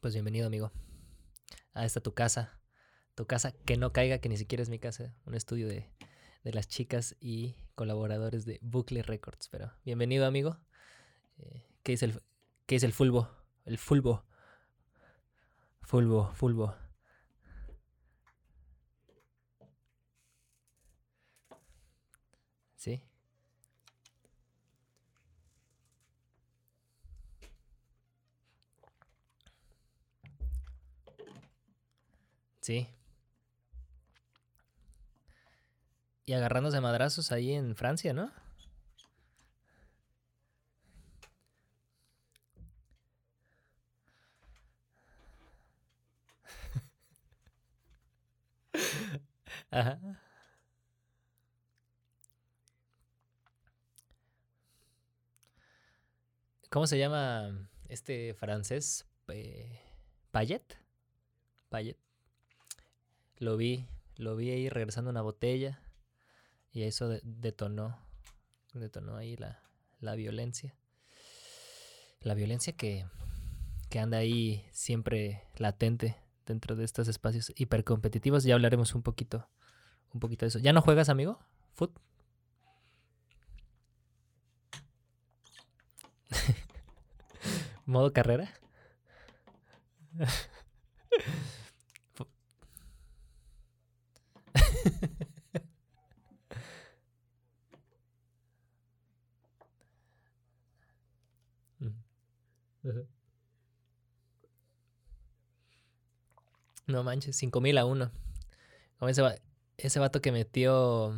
Pues bienvenido, amigo, a esta tu casa. Tu casa que no caiga, que ni siquiera es mi casa. Un estudio de, de las chicas y colaboradores de Bucle Records. Pero bienvenido, amigo. Eh, ¿qué, es el, ¿Qué es el fulbo? El fulbo. Fulbo, fulbo. ¿Sí? Sí. Y agarrándose madrazos ahí en Francia, ¿no? Ajá. ¿Cómo se llama este francés? Eh, ¿Payet? Payet. Lo vi, lo vi ahí regresando una botella y eso de- detonó, detonó ahí la, la violencia. La violencia que, que anda ahí siempre latente dentro de estos espacios hipercompetitivos. Ya hablaremos un poquito, un poquito de eso. ¿Ya no juegas, amigo? ¿Foot? ¿Modo carrera? No manches, 5000 a 1. Como ese, va- vato que metió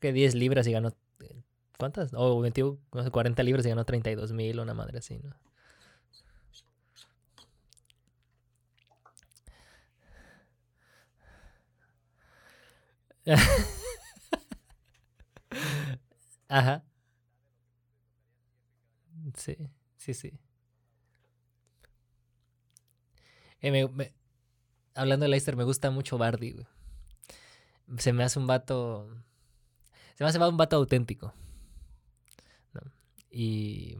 que 10 libras y ganó ¿cuántas? O metió no sé, 40 libras y ganó 32 mil, una madre así, ¿no? Ajá. Sí, sí, sí. Eh, me- me- hablando de Leicester, me gusta mucho Bardi. Se me hace un vato. Se me hace un vato auténtico. Y.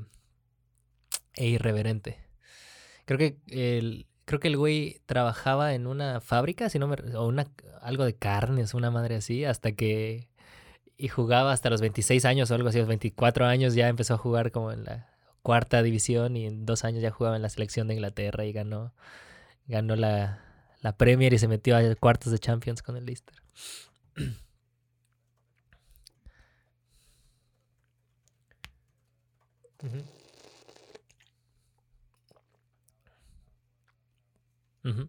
E irreverente. Creo que el. Creo que el güey trabajaba en una fábrica, si no me, o una, algo de carnes, una madre así, hasta que. Y jugaba hasta los 26 años o algo así, los 24 años ya empezó a jugar como en la cuarta división y en dos años ya jugaba en la selección de Inglaterra y ganó, ganó la, la Premier y se metió a cuartos de Champions con el Leicester. Ujú.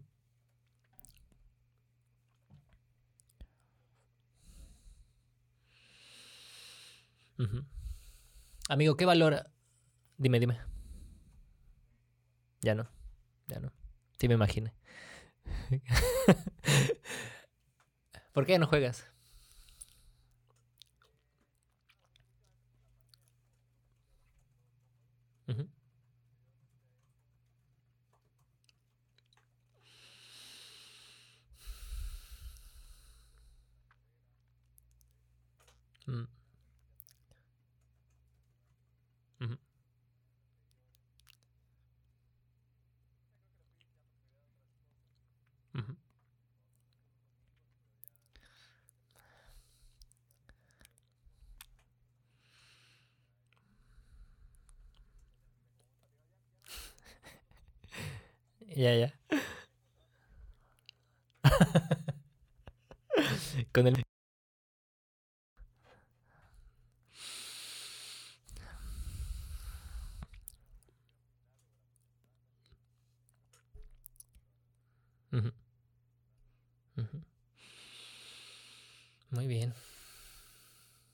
Amigo, ¿qué valora? Dime, dime. Ya no, ya no. Sí me imaginé. ¿Por qué no juegas? Ujú. Mm. Ya, ya. Con el... Ujú. Ujú. Muy bien.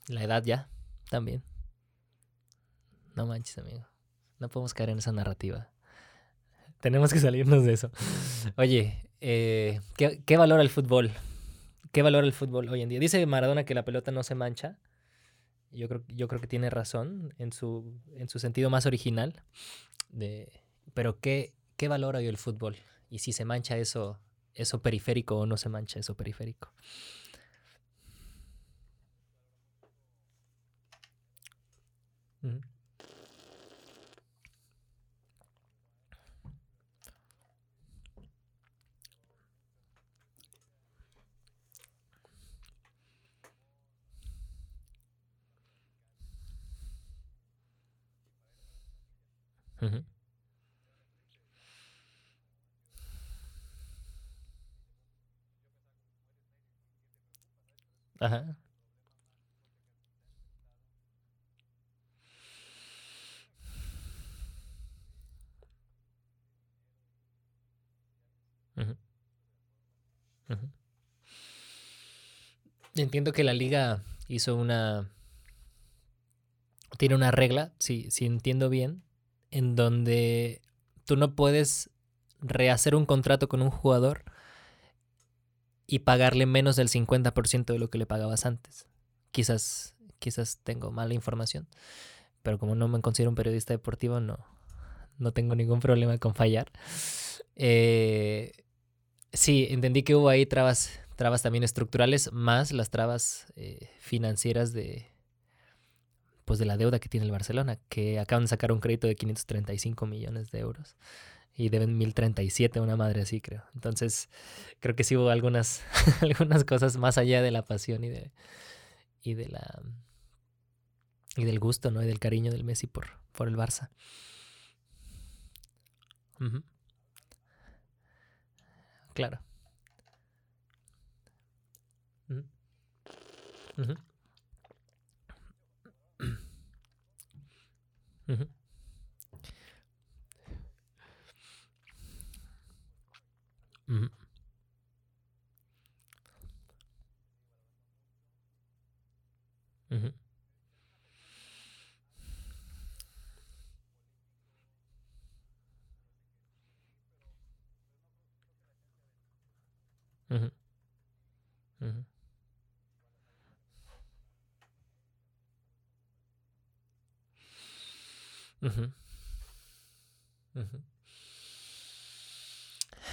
La edad ya, también. No manches, amigo. No podemos caer en esa narrativa. Tenemos que salirnos de eso. Oye, eh, ¿qué, qué valora el fútbol? ¿Qué valora el fútbol hoy en día? Dice Maradona que la pelota no se mancha. Yo creo, yo creo que tiene razón en su, en su sentido más original. De, pero ¿qué, ¿qué valora hoy el fútbol? Y si se mancha eso, eso periférico o no se mancha eso periférico. Mm-hmm. mm-hmm. Uh-huh. Entiendo que la liga hizo una... Tiene una regla, si, si entiendo bien, en donde tú no puedes rehacer un contrato con un jugador y pagarle menos del 50% de lo que le pagabas antes. Quizás, quizás tengo mala información, pero como no me considero un periodista deportivo, no, no tengo ningún problema con fallar. Eh, sí, entendí que hubo ahí trabas, trabas también estructurales, más las trabas eh, financieras de, pues de la deuda que tiene el Barcelona, que acaban de sacar un crédito de 535 millones de euros y deben 1037, una madre así, creo. Entonces, creo que sí hubo algunas, algunas cosas más allá de la pasión y de, y de la y del gusto, ¿no? Y del cariño del Messi por, por el Barça. Claro. Mm-hmm.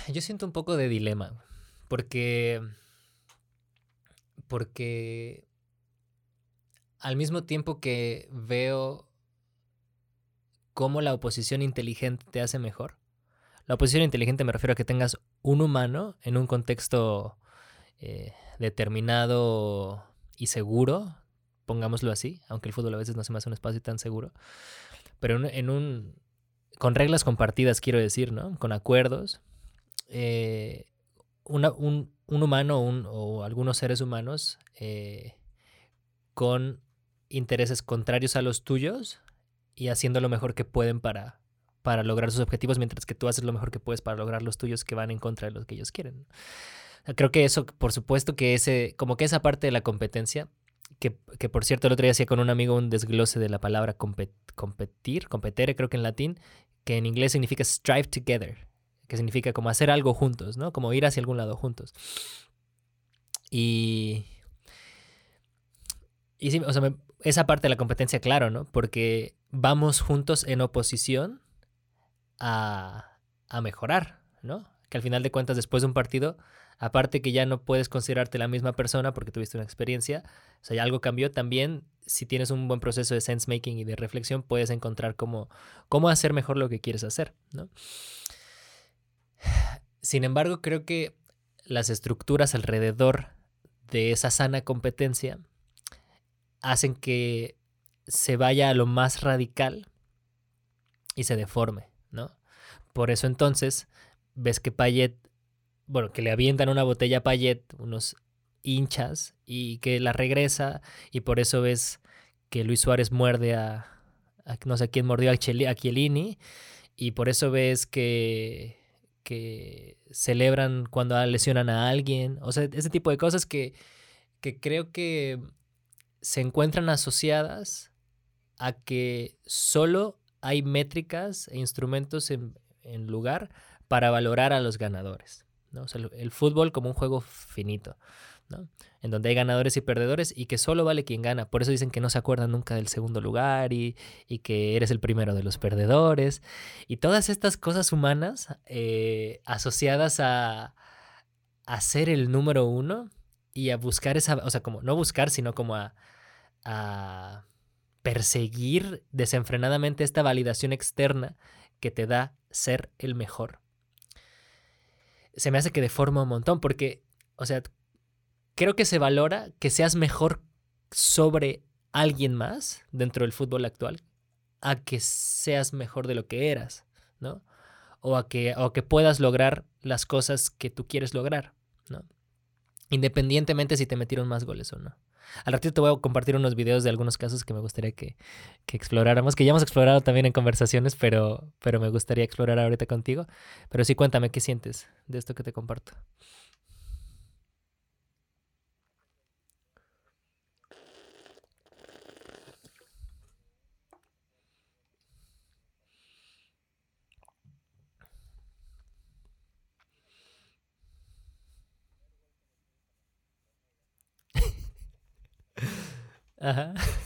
Yo siento un poco de dilema, porque, porque al mismo tiempo que veo cómo la oposición inteligente te hace mejor, la oposición inteligente me refiero a que tengas un humano en un contexto eh, determinado y seguro, pongámoslo así, aunque el fútbol a veces no se me hace un espacio tan seguro, pero en, un con reglas compartidas, quiero decir, ¿no? Con acuerdos. eh, un, un humano o algunos seres humanos eh, con intereses contrarios a los tuyos y haciendo lo mejor que pueden para, para lograr sus objetivos, mientras que tú haces lo mejor que puedes para lograr los tuyos que van en contra de lo que ellos quieren. Creo que eso, por supuesto que ese, como que esa parte de la competencia, que, que por cierto el otro día hacía con un amigo un desglose de la palabra compet- competir, competere creo que en latín, que en inglés significa strive together, que significa como hacer algo juntos, ¿no? Como ir hacia algún lado juntos. Y... Y sí, o sea, esa parte de la competencia, claro, ¿no? Porque vamos juntos en oposición a, a mejorar, ¿no? Que al final de cuentas, después de un partido, aparte que ya no puedes considerarte la misma persona porque tuviste una experiencia, o sea, ya algo cambió, también si tienes un buen proceso de sense making y de reflexión, puedes encontrar cómo, cómo hacer mejor lo que quieres hacer, ¿no? Sin embargo, creo que las estructuras alrededor de esa sana competencia hacen que se vaya a lo más radical y se deforme. Por eso entonces ves que Payet, bueno, que le avientan una botella a Payet, unos hinchas, y que la regresa, y por eso ves que Luis Suárez muerde a, no sé quién mordió a, Cheli- a Chiellini, y por eso ves que, que celebran cuando lesionan a alguien, o sea, ese tipo de cosas que, que creo que se encuentran asociadas a que solo hay métricas e instrumentos en, en lugar para valorar a los ganadores. el, fútbol como un juego finito, en donde hay ganadores y perdedores y que solo vale quien gana. Por eso dicen que no se acuerdan nunca del segundo lugar y, y que eres el primero de los perdedores. Y todas estas cosas humanas eh, asociadas a, a ser el número uno y a buscar esa, o sea, como no buscar, sino como a, a perseguir desenfrenadamente esta validación externa que te da ser el mejor. Se me hace que deforma un montón porque, o sea, creo que se valora que seas mejor sobre alguien más dentro del fútbol actual a que seas mejor de lo que eras, ¿no? O a que, o que puedas lograr las cosas que tú quieres lograr, ¿no? Independientemente si te metieron más goles o no. Al ratito te voy a compartir unos videos de algunos casos que me gustaría que, que, exploráramos, que ya hemos explorado también en conversaciones, pero, pero me gustaría explorar ahorita contigo. Pero sí, cuéntame qué sientes de esto que te comparto. Uh-huh.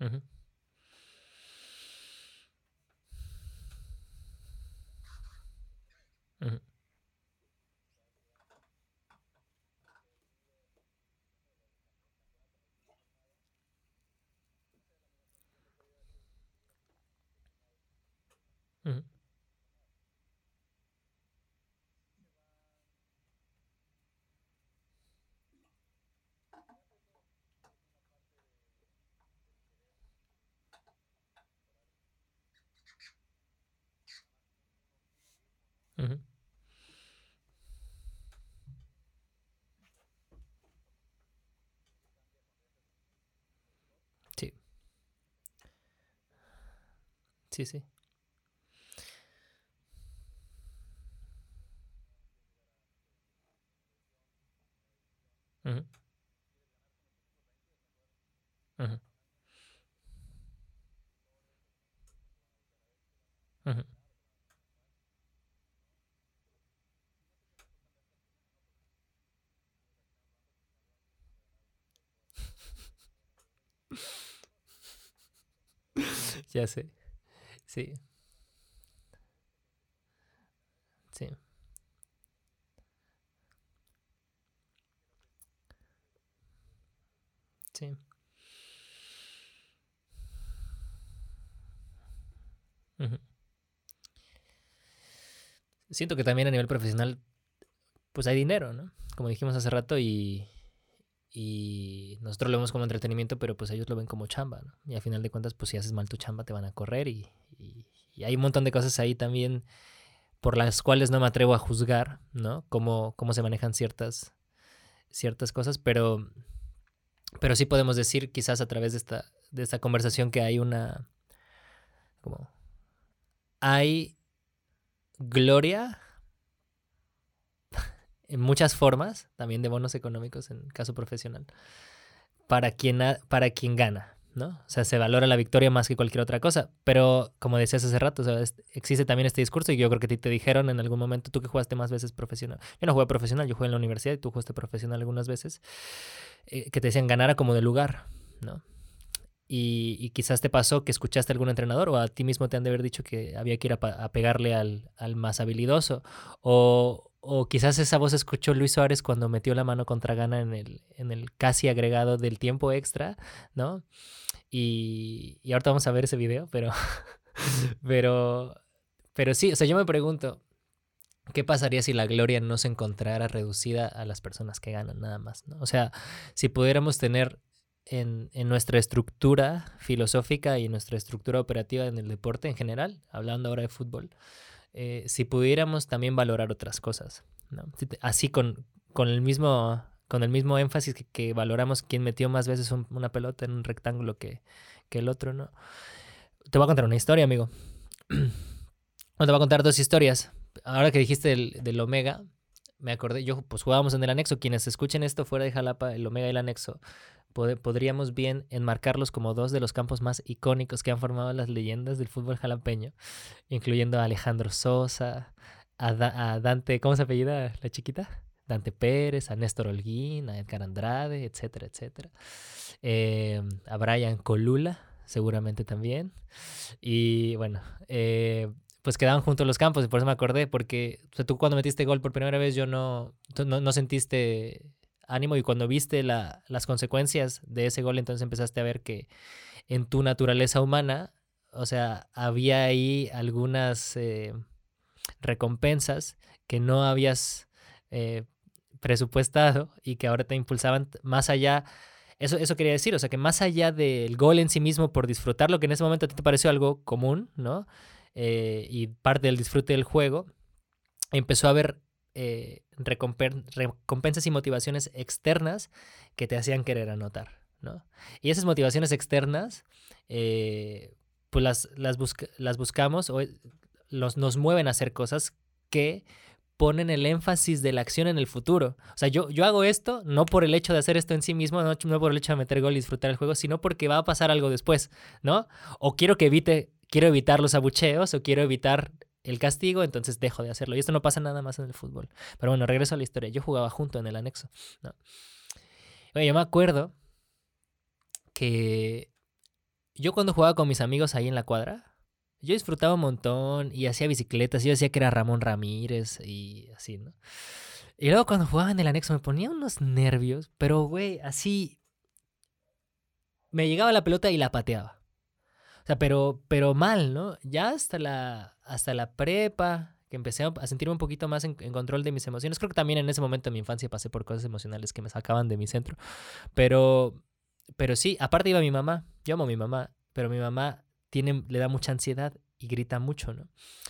Mm-hmm. Mm-hmm. mm-hmm. Sí, sí. Ya sé. Sí. Sí. Sí. Siento que también a nivel profesional, pues hay dinero, ¿no? Como dijimos hace rato, y, y nosotros lo vemos como entretenimiento, pero pues ellos lo ven como chamba, ¿no? Y a final de cuentas, pues si haces mal tu chamba, te van a correr y, y, y hay un montón de cosas ahí también por las cuales no me atrevo a juzgar, ¿no? Cómo, cómo se manejan ciertas, ciertas cosas, pero, pero sí podemos decir quizás a través de esta, de esta conversación que hay una, como, hay gloria en muchas formas, también de bonos económicos en caso profesional, para quien, para quien gana, ¿no? O sea, se valora la victoria más que cualquier otra cosa. Pero, como decías hace rato, existe también este discurso y yo creo que te, te dijeron en algún momento, tú que jugaste más veces profesional. Yo no jugué profesional, yo jugué en la universidad y tú jugaste profesional algunas veces, eh, que te decían ganar a como de lugar, ¿no? Y, quizás te pasó que escuchaste a algún entrenador o a ti mismo te han de haber dicho que había que ir a, pegarle al, al, más habilidoso. O, o, quizás esa voz escuchó Luis Suárez cuando metió la mano contra Gana en el, en el casi agregado del tiempo extra, ¿no? Y, y ahorita vamos a ver ese video, pero, pero, pero sí, o sea, yo me pregunto, ¿qué pasaría si la gloria no se encontrara reducida a las personas que ganan nada más? ¿no? O sea, si pudiéramos tener en, nuestra estructura filosófica y nuestra estructura operativa en el deporte en general, hablando ahora de fútbol, eh, si pudiéramos también valorar otras cosas, ¿no? así con, con, el mismo, con el mismo énfasis que, que valoramos quién metió más veces una pelota en un rectángulo que, que, el otro, ¿no? Te voy a contar una historia, amigo. te voy a contar dos historias. Ahora que dijiste del, del Omega, me acordé, yo pues jugábamos en el anexo. Quienes escuchen esto fuera de Jalapa, el Omega y el anexo, podríamos bien enmarcarlos como dos de los campos más icónicos que han formado las leyendas del fútbol jalapeño, incluyendo a Alejandro Sosa, a, Dante, ¿cómo se apellida la chiquita? Dante Pérez, a Néstor Holguín, a Edgar Andrade, etcétera, etcétera. Eh, a Brian Colula, seguramente también. Y bueno, eh, pues quedaban juntos los campos y por eso me acordé, porque tú cuando metiste gol por primera vez yo no, no, no sentiste ánimo y cuando viste la, las consecuencias de ese gol, entonces empezaste a ver que en tu naturaleza humana, o sea, había ahí algunas eh, recompensas que no habías eh, presupuestado y que ahora te impulsaban más allá. Eso, eso quería decir, o sea, que más allá del gol en sí mismo por disfrutarlo, que en ese momento a ti te pareció algo común, ¿no? Eh, y parte del disfrute del juego, empezó a haber eh, recompensas y motivaciones externas que te hacían querer anotar, ¿no? Y esas motivaciones externas, eh, pues las, las, las buscamos o los, nos mueven a hacer cosas que ponen el énfasis de la acción en el futuro. O sea, yo, yo hago esto no por el hecho de hacer esto en sí mismo, no, no por el hecho de meter gol y disfrutar el juego, sino porque va a pasar algo después, ¿no? O quiero que evite, quiero evitar los abucheos o quiero evitar el castigo, entonces dejo de hacerlo. Y esto no pasa nada más en el fútbol. Pero bueno, regreso a la historia. Yo jugaba junto en el anexo. ¿no? yo me acuerdo que yo cuando jugaba con mis amigos ahí en la cuadra, yo disfrutaba un montón y hacía bicicletas. Yo decía que era Ramón Ramírez y así, ¿no? Y luego cuando jugaba en el anexo me ponía unos nervios, pero güey, así me llegaba la pelota y la pateaba pero, pero mal, ¿no? Ya hasta la, hasta prepa, que empecé a sentirme un poquito más en, control de mis emociones. Creo que también en ese momento de mi infancia pasé por cosas emocionales que me sacaban de mi centro. Pero, pero sí, aparte iba mi mamá. Yo amo a mi mamá, pero mi mamá tiene, le da mucha ansiedad y grita mucho, ¿no?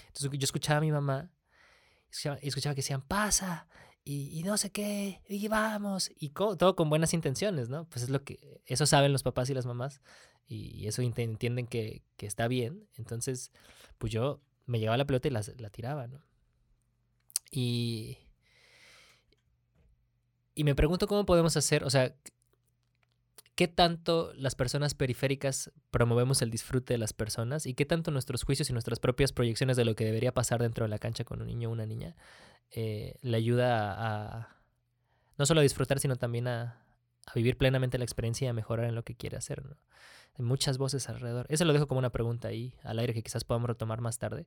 Entonces yo escuchaba a mi mamá y escuchaba, que decían, pasa, y, y, no sé qué, y vamos, y todo con buenas intenciones, ¿no? Pues es lo que, eso saben los papás y las mamás, y eso entienden que, está bien. Entonces, pues yo me llevaba la pelota y la, la tiraba, ¿no? Y, y me pregunto cómo podemos hacer, o sea, qué tanto las personas periféricas promovemos el disfrute de las personas y qué tanto nuestros juicios y nuestras propias proyecciones de lo que debería pasar dentro de la cancha con un niño o una niña eh, le ayuda a, no solo a disfrutar, sino también a, a, vivir plenamente la experiencia y a mejorar en lo que quiere hacer. ¿no? Hay muchas voces alrededor. Eso lo dejo como una pregunta ahí al aire que quizás podamos retomar más tarde.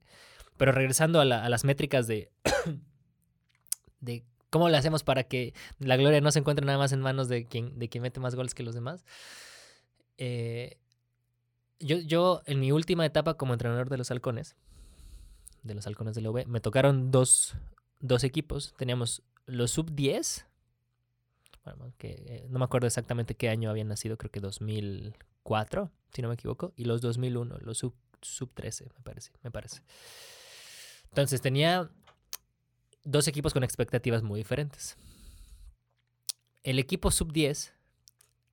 Pero regresando a, las métricas de, de cómo le hacemos para que la gloria no se encuentre nada más en manos de quien, de quien mete más goles que los demás. Eh, yo, yo, en mi última etapa como entrenador de los halcones, de los halcones de la UB, me tocaron dos, dos equipos. Teníamos los sub 10, bueno, que eh, no me acuerdo exactamente qué año habían nacido, creo que 2004, si no me equivoco, y los 2001, los sub, sub 13, me parece, me parece. Entonces tenía dos equipos con expectativas muy diferentes. El equipo sub 10,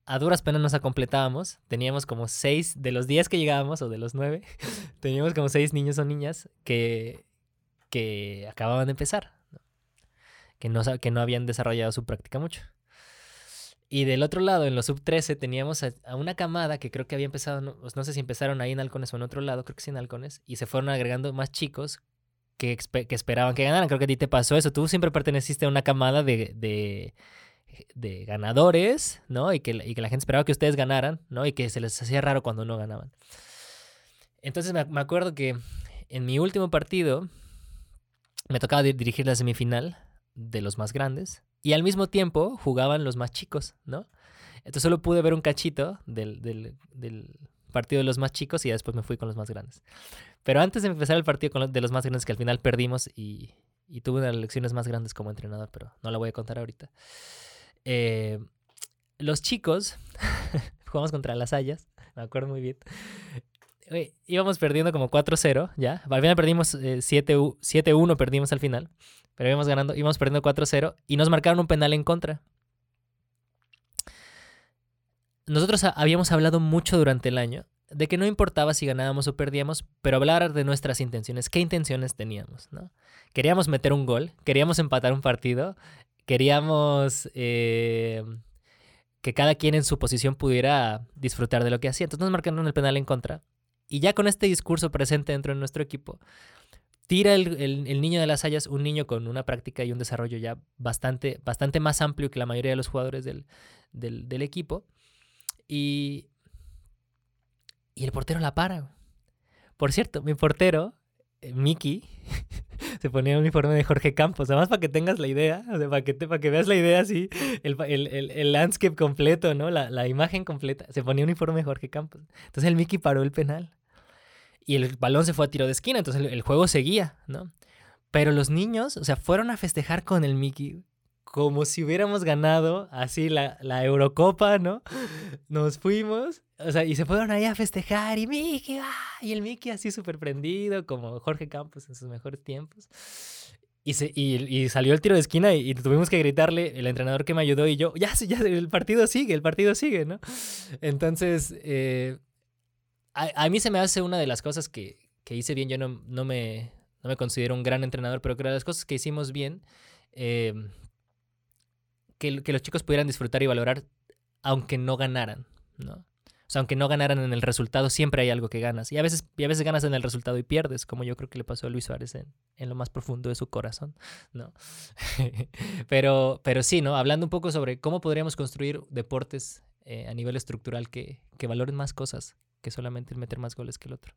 a duras penas nos completábamos, teníamos como seis, de los 10 que llegábamos, o de los 9, teníamos como seis niños o niñas que, que acababan de empezar. Que, no, que no habían desarrollado su práctica mucho. Y del otro lado, en los sub 13, teníamos a, una camada que creo que había empezado, no, no, sé si empezaron ahí en Halcones o en otro lado, creo que sí en Halcones, y se fueron agregando más chicos que, que, esperaban que ganaran. Creo que a ti te pasó eso. Tú siempre perteneciste a una camada de, de, de ganadores, ¿no? Y que, y que, la gente esperaba que ustedes ganaran, ¿no? Y que se les hacía raro cuando no ganaban. Entonces me, me acuerdo que en mi último partido me tocaba dirigir la semifinal de los más grandes y al mismo tiempo jugaban los más chicos, ¿no? Entonces solo pude ver un cachito del, del, partido de los más chicos y después me fui con los más grandes. Pero antes de empezar el partido de los más grandes, que al final perdimos y, y tuve unas lecciones más grandes como entrenador, pero no la voy a contar ahorita. Eh, los chicos, jugamos contra las Hayas, me acuerdo muy bien. Íbamos perdiendo como 4-0, ¿ya? Al final perdimos eh, 7-1, perdimos al final. Pero íbamos ganando, íbamos perdiendo 4-0 y nos marcaron un penal en contra. Nosotros habíamos hablado mucho durante el año de que no importaba si ganábamos o perdíamos, pero hablar de nuestras intenciones, qué intenciones teníamos, ¿no? Queríamos meter un gol, queríamos empatar un partido, queríamos eh, que cada quien en su posición pudiera disfrutar de lo que hacía. Entonces nos marcaron el penal en contra. Y ya con este discurso presente dentro de nuestro equipo, tira el, el, niño de las hayas, un niño con una práctica y un desarrollo ya bastante, bastante más amplio que la mayoría de los jugadores del, del, equipo. Y, y el portero la para. Por cierto, mi portero, eh, Mickey, se ponía un uniforme de Jorge Campos. Además, para que tengas la idea, o sea, para, que para que veas la idea así, el, el, el, el landscape completo, ¿no? La, la, imagen completa. Se ponía un uniforme de Jorge Campos. Entonces el Mickey paró el penal. Y el balón se fue a tiro de esquina, entonces el, juego seguía, ¿no? Pero los niños, o sea, fueron a festejar con el Mickey como si hubiéramos ganado así la, la, Eurocopa, ¿no? Nos fuimos, o sea, y se fueron ahí a festejar y Mickey, ¡ah! y el Mickey así súper prendido, como Jorge Campos en sus mejores tiempos. Y, se, y, salió el tiro de esquina y, y, tuvimos que gritarle, el entrenador que me ayudó y yo, ya, ya, el partido sigue, el partido sigue, ¿no? Entonces, eh, a, mí se me hace una de las cosas que, que hice bien, yo no, no, me, no me considero un gran entrenador, pero creo que las cosas que hicimos bien... Eh, que, que, los chicos pudieran disfrutar y valorar aunque no ganaran, ¿no? O sea, aunque no ganaran en el resultado, siempre hay algo que ganas. Y a veces, y a veces ganas en el resultado y pierdes, como yo creo que le pasó a Luis Suárez en, en lo más profundo de su corazón, ¿no? pero, pero sí, ¿no? Hablando un poco sobre cómo podríamos construir deportes eh, a nivel estructural que, que valoren más cosas que solamente el meter más goles que el otro.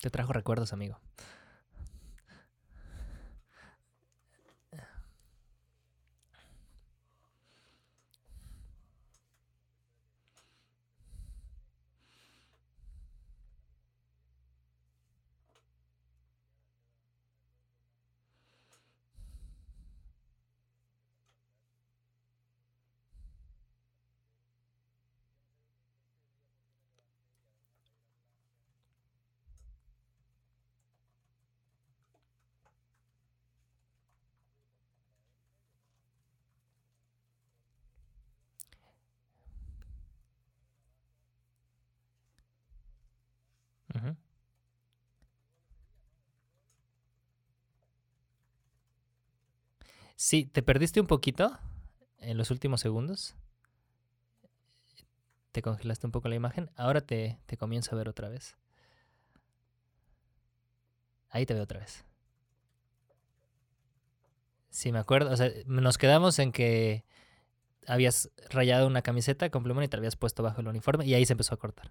Te trajo recuerdos, amigo. Uh -huh. Sí, te perdiste un poquito en los últimos segundos. Te congelaste un poco la imagen. Ahora te, te comienzo a ver otra vez. Ahí te veo otra vez. Sí, me acuerdo. O sea, nos quedamos en que habías rayado una camiseta con plumón y te habías puesto bajo el uniforme y ahí se empezó a cortar.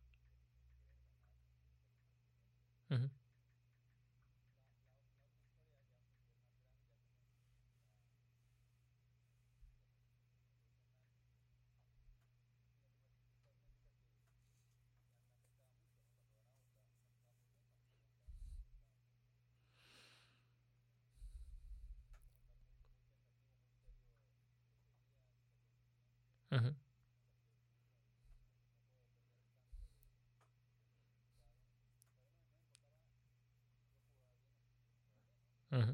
Mm-hmm. Uh huh.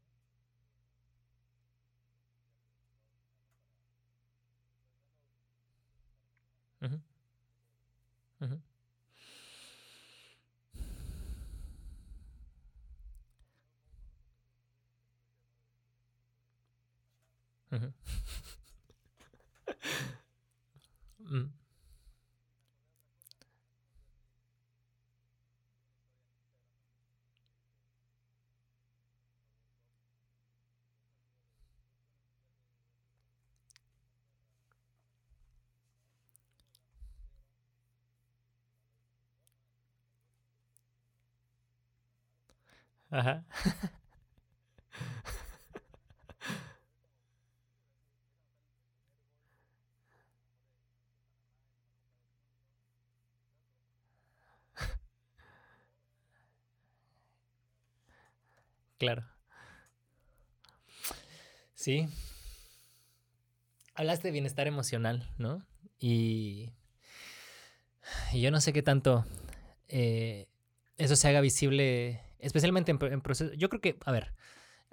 Mm-hmm. Mm. Uh-huh. Claro. Sí. Hablaste de bienestar emocional, ¿no? Y, y yo no sé qué tanto eh, eso se haga visible, especialmente en, en procesos. Yo creo que, a ver,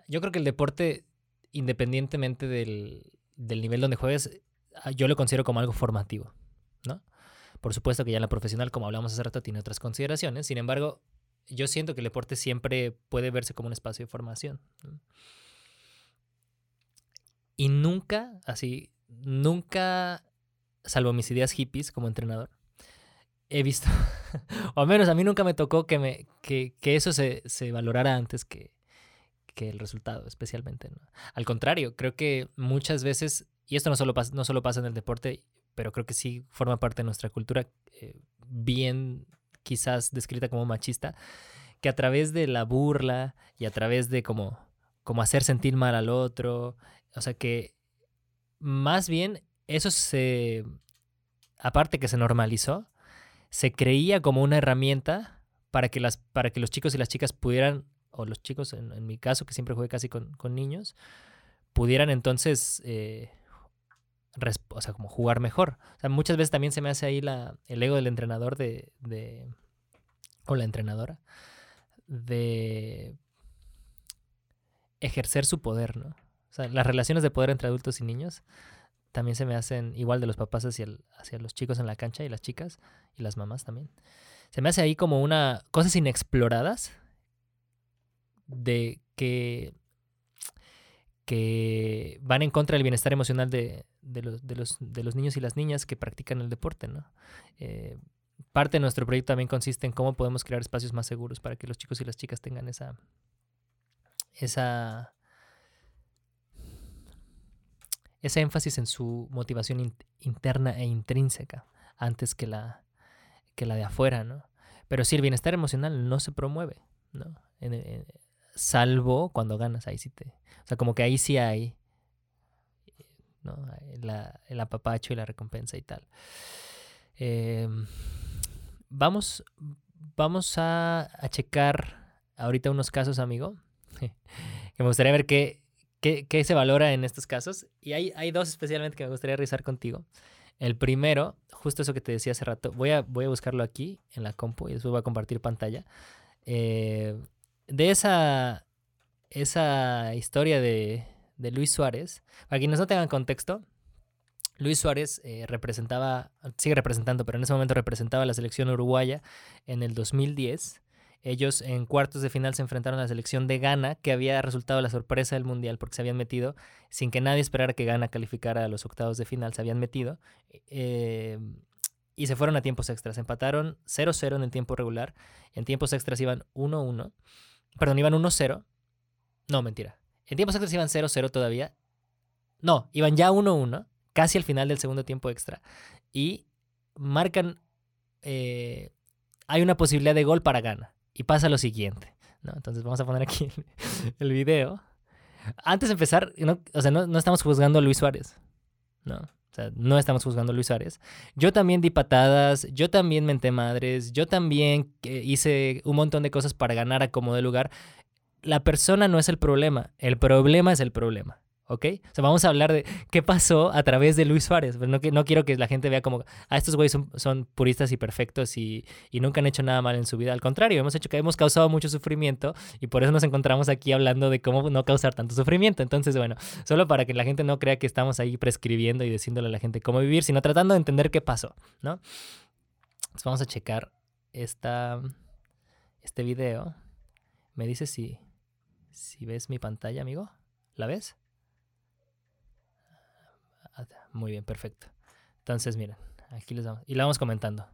yo creo que el deporte, independientemente del, del nivel donde juegues, ah, yo lo considero como algo formativo, ¿no? Por supuesto que ya en la profesional, como hablamos hace rato, tiene otras consideraciones. Sin embargo, yo siento que el deporte siempre puede verse como un espacio de formación. Y nunca, así, nunca, salvo mis ideas hippies como entrenador, he visto, o al menos a mí nunca me tocó que, me, que, que eso se, se valorara antes que, que el resultado, especialmente. Al contrario, creo que muchas veces, y esto no solo, pasa, no solo pasa en el deporte, pero creo que sí forma parte de nuestra cultura, eh, bien quizás descrita como machista, que a través de la burla y a través de como, como hacer sentir mal al otro, o sea que más bien eso se, aparte que se normalizó, se creía como una herramienta para que, las, para que los chicos y las chicas pudieran, o los chicos en, mi caso, que siempre jugué casi con, niños, pudieran entonces, eh, o sea, como jugar mejor. O sea, muchas veces también se me hace ahí la, el ego del entrenador de, de, o la entrenadora, de ejercer su poder, ¿no? O sea, las relaciones de poder entre adultos y niños también se me hacen igual de los papás hacia, hacia los chicos en la cancha y las chicas y las mamás también. Se me hace ahí como una cosas inexploradas de que que van en contra del bienestar emocional de, de los, de, los, de los niños y las niñas que practican el deporte, ¿no? Eh, parte de nuestro proyecto también consiste en cómo podemos crear espacios más seguros para que los chicos y las chicas tengan esa esa ese énfasis en su motivación in- interna e intrínseca antes que la, que la de afuera, ¿no? Pero sí, el bienestar emocional no se promueve, ¿no? Salvo cuando ganas, ahí sí te... O sea, como que ahí sí hay, La- el apapacho y la recompensa y tal. Eh, vamos, vamos a, checar ahorita unos casos, amigo, que me gustaría ver qué, qué, qué se valora en estos casos. Y hay, hay dos especialmente que me gustaría revisar contigo. El primero, justo eso que te decía hace rato, voy a, voy a buscarlo aquí en la compu y después voy a compartir pantalla. Eh, de esa esa historia de, de Luis Suárez, para quienes no tengan contexto, Luis Suárez eh, representaba, sigue representando, pero en ese momento representaba a la selección uruguaya en el 2010. Ellos en cuartos de final se enfrentaron a la selección de Ghana, que había resultado la sorpresa del Mundial porque se habían metido, sin que nadie esperara que Ghana calificara a los octavos de final, se habían metido. eh, y se fueron a tiempos extras. Empataron 0-0 en el tiempo regular. En tiempos extras iban 1-1. Perdón, iban 1-0. No, mentira. En tiempos extras iban 0-0 todavía. No, iban ya 1-1, casi al final del segundo tiempo extra. Y marcan. eh, hay una posibilidad de gol para Ghana. Y pasa lo siguiente. ¿no? Entonces vamos a poner aquí el video. Antes de empezar, no, o sea, no, estamos juzgando a Luis Suárez. No. No estamos juzgando a Luis Suárez. Yo también di patadas, yo también menté madres, yo también eh, hice un montón de cosas para ganar a como de lugar. La persona no es el problema, el problema es el problema. ¿Ok? O sea, vamos a hablar de qué pasó a través de Luis Suárez. No, no quiero que la gente vea como, ah, estos güeyes son, son puristas y perfectos y, y nunca han hecho nada mal en su vida. Al contrario, hemos hecho que hemos causado mucho sufrimiento y por eso nos encontramos aquí hablando de cómo no causar tanto sufrimiento. Entonces, bueno, solo para que la gente no crea que estamos ahí prescribiendo y diciéndole a la gente cómo vivir, sino tratando de entender qué pasó, ¿no? Entonces vamos a checar esta, este video. Me dice si, si ves mi pantalla, amigo. ¿La ves? Ah, Muy bien, perfecto. Entonces, miren, aquí les damos. Y la vamos comentando.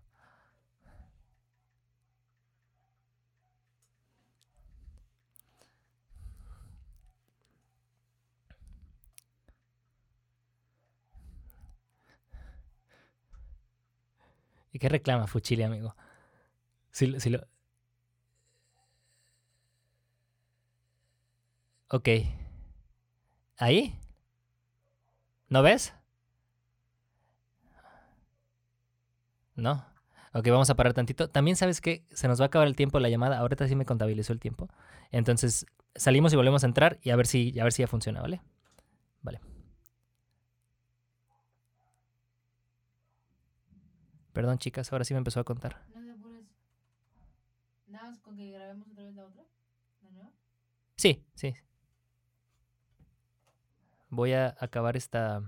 ¿Y qué reclama Fuchili, amigo? Si, si lo... Ok. ¿Ahí? ¿No ves? No. Ok, vamos a parar tantito. También sabes que se nos va a acabar el tiempo de la llamada. Ahorita sí me contabilizó el tiempo. Entonces salimos y volvemos a entrar y a ver si, a ver si ya funciona, ¿vale? Vale. Perdón, chicas, ahora sí me empezó a contar. No te apures. Nada más con que grabemos otra vez la otra. ¿La nueva? Sí, sí. Voy a acabar esta.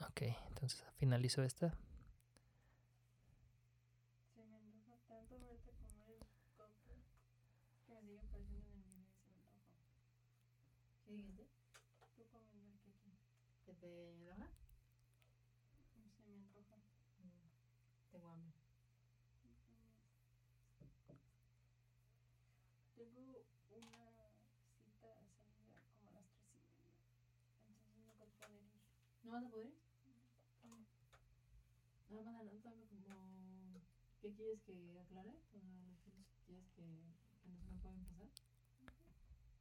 Ok, entonces finalizo esta. Se me antoja tanto verte comer el coco que me sigue apareciendo en el video y se me antoja. ¿Qué dijiste? Tú comiendo el keki. ¿Que te enoja? Se me antoja. Tengo hambre. Tengo una cita de salida como a las tres y media. Entonces no voy a poder ir. ¿No vas a poder? No nada, dame como... ¿Qué quieres que aclare? O sea, quieres que, que no se me pueden pasar.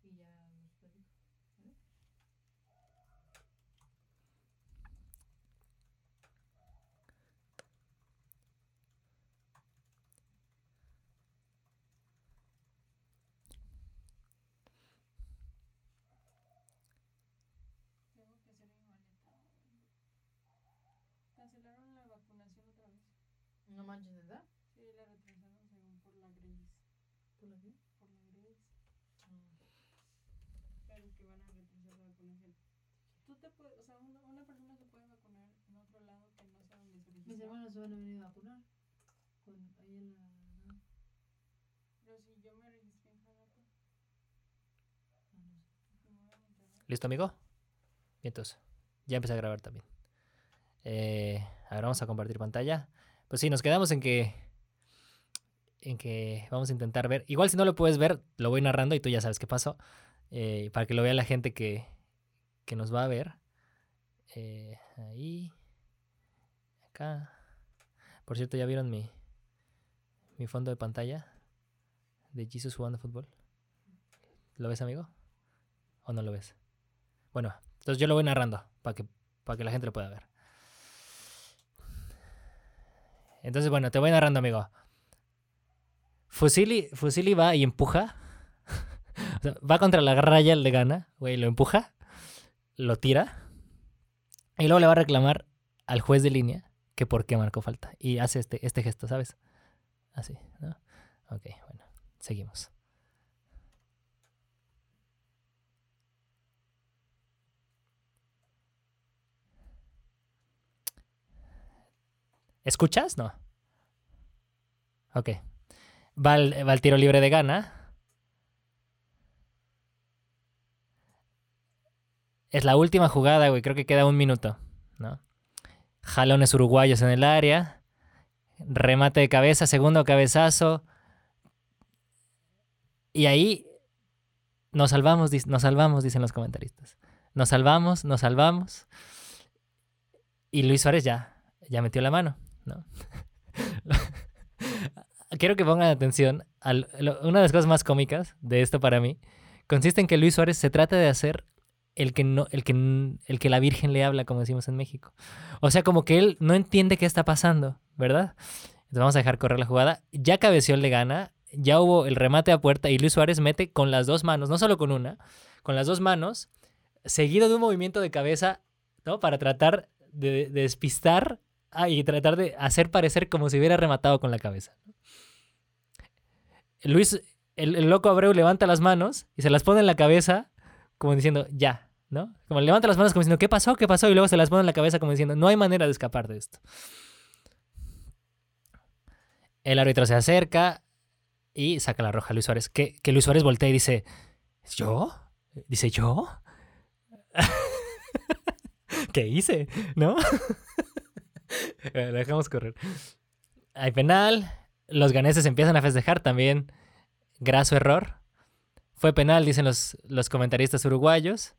Y ya nos platico. ¿Vale? Tengo que hacer mi maleta. Cancelaron la vacunación otra vez. No manches, ¿verdad? Sí, la retrasaron según por la Grace. ¿Tú lo ves? Por la Grace. Ah. Pero que van a retrasar la vacunación. Tú te puedes, o sea, una, una persona se puede vacunar en otro lado que no sea donde se Mis registra. hermanos se van a venir a vacunar. Con, ahí en la... ¿no? Pero si yo me registré en Jalapa, Ah, no sé. ¿Listo, amigo? Y entonces, ya empecé a grabar también. Eh, ahora vamos a compartir pantalla. Pues sí, nos quedamos en que. En que vamos a intentar ver. Igual si no lo puedes ver, lo voy narrando y tú ya sabes qué pasó. eh, para que lo vea la gente que, que nos va a ver. Eh, ahí. Acá. Por cierto, ¿ya vieron mi, mi fondo de pantalla? De Jesus jugando fútbol. ¿Lo ves, amigo? ¿O no lo ves? Bueno, entonces yo lo voy narrando para que, para que la gente lo pueda ver. Entonces, bueno, te voy narrando, amigo. Fusili, Fusili va y empuja. O sea, va contra la raya, le gana, güey, lo empuja, lo tira. Y luego le va a reclamar al juez de línea que por qué marcó falta. Y hace este, este gesto, ¿sabes? Así, ¿no? Ok, bueno, seguimos. ¿Escuchas? No. Ok. Va al tiro libre de gana. Es la última jugada, güey. Creo que queda un minuto, ¿no? Jalones uruguayos en el área. Remate de cabeza, segundo cabezazo. Y ahí nos salvamos, nos salvamos, dicen los comentaristas. Nos salvamos, nos salvamos. Y Luis Suárez ya, ya metió la mano, ¿no? Quiero que pongan atención. a una de las cosas más cómicas de esto para mí consiste en que Luis Suárez se trata de hacer el que, no, el, que, el que la Virgen le habla, como decimos en México. O sea, como que él no entiende qué está pasando, ¿verdad? Entonces vamos a dejar correr la jugada. Ya cabeció le gana, ya hubo el remate a puerta y Luis Suárez mete con las dos manos, no solo con una, con las dos manos, seguido de un movimiento de cabeza, ¿no? Para tratar de despistar ah, y tratar de hacer parecer como si hubiera rematado con la cabeza. Luis, el, el loco Abreu levanta las manos y se las pone en la cabeza como diciendo, ya, ¿no? Como levanta las manos como diciendo, ¿qué pasó? ¿Qué pasó? Y luego se las pone en la cabeza como diciendo, no hay manera de escapar de esto. El árbitro se acerca y saca la roja a Luis Suárez. Que, que Luis Suárez voltea y dice, ¿yo? Dice, ¿yo? ¿Qué hice? ¿No? Bueno, dejamos correr. Hay penal. Los ganeses empiezan a festejar también. Graso error. Fue penal, dicen los, los comentaristas uruguayos.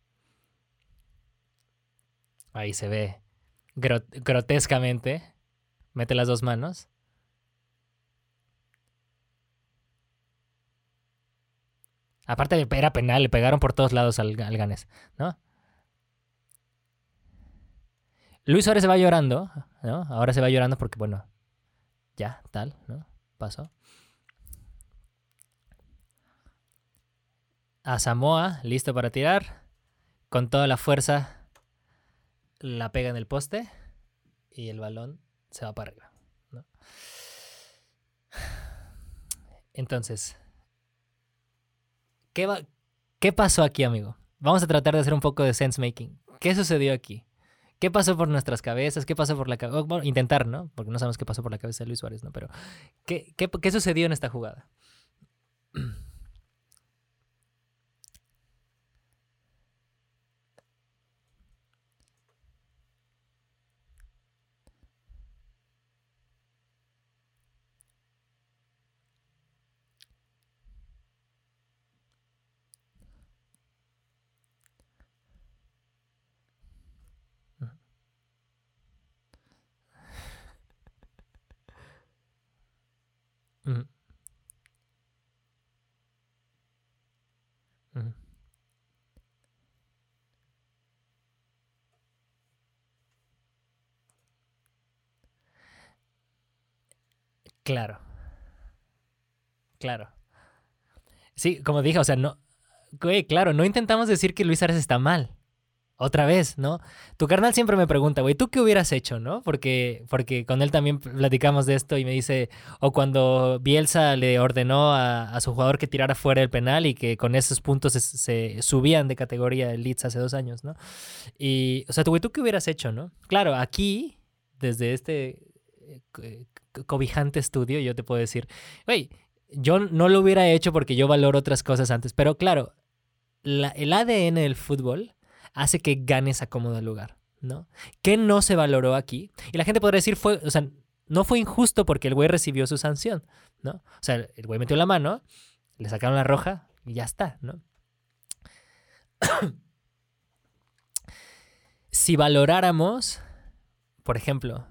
Ahí se ve gro- grotescamente. Mete las dos manos. Aparte era penal, le pegaron por todos lados al, al ganés, ¿no? Luis Suárez se va llorando, ¿no? Ahora se va llorando porque, bueno, ya, tal, ¿no? Pasó. A Samoa, listo para tirar. Con toda la fuerza, la pega en el poste y el balón se va para arriba, ¿no? Entonces, ¿qué, va- ¿qué pasó aquí, amigo? Vamos a tratar de hacer un poco de sense making. ¿Qué sucedió aquí? ¿Qué pasó por nuestras cabezas? ¿Qué pasó por la cabeza? Bueno, intentar, ¿no? Porque no sabemos qué pasó por la cabeza de Luis Suárez, ¿no? Pero, ¿qué, qué, qué sucedió en esta jugada? Claro. Claro. Sí, como dije, o sea, no. Claro, no intentamos decir que Luis Ares está mal. Otra vez, ¿no? Tu carnal siempre me pregunta, güey, ¿tú qué hubieras hecho, no? Porque, porque con él también platicamos de esto y me dice, o cuando Bielsa le ordenó a, a su jugador que tirara fuera el penal y que con esos puntos se, subían de categoría el Leeds hace dos años, ¿no? Y, o sea, güey, ¿tú qué hubieras hecho, no? Claro, aquí, desde este eh, eh, cobijante estudio, yo te puedo decir, güey, yo no lo hubiera hecho porque yo valoro otras cosas antes, pero claro, la- el ADN del fútbol hace que ganes a cómodo lugar, ¿no? ¿Qué no se valoró aquí? Y la gente podría decir, fue, o sea, no fue injusto porque el güey recibió su sanción, ¿no? O sea, el güey metió la mano, le sacaron la roja y ya está, ¿no? si valoráramos, por ejemplo,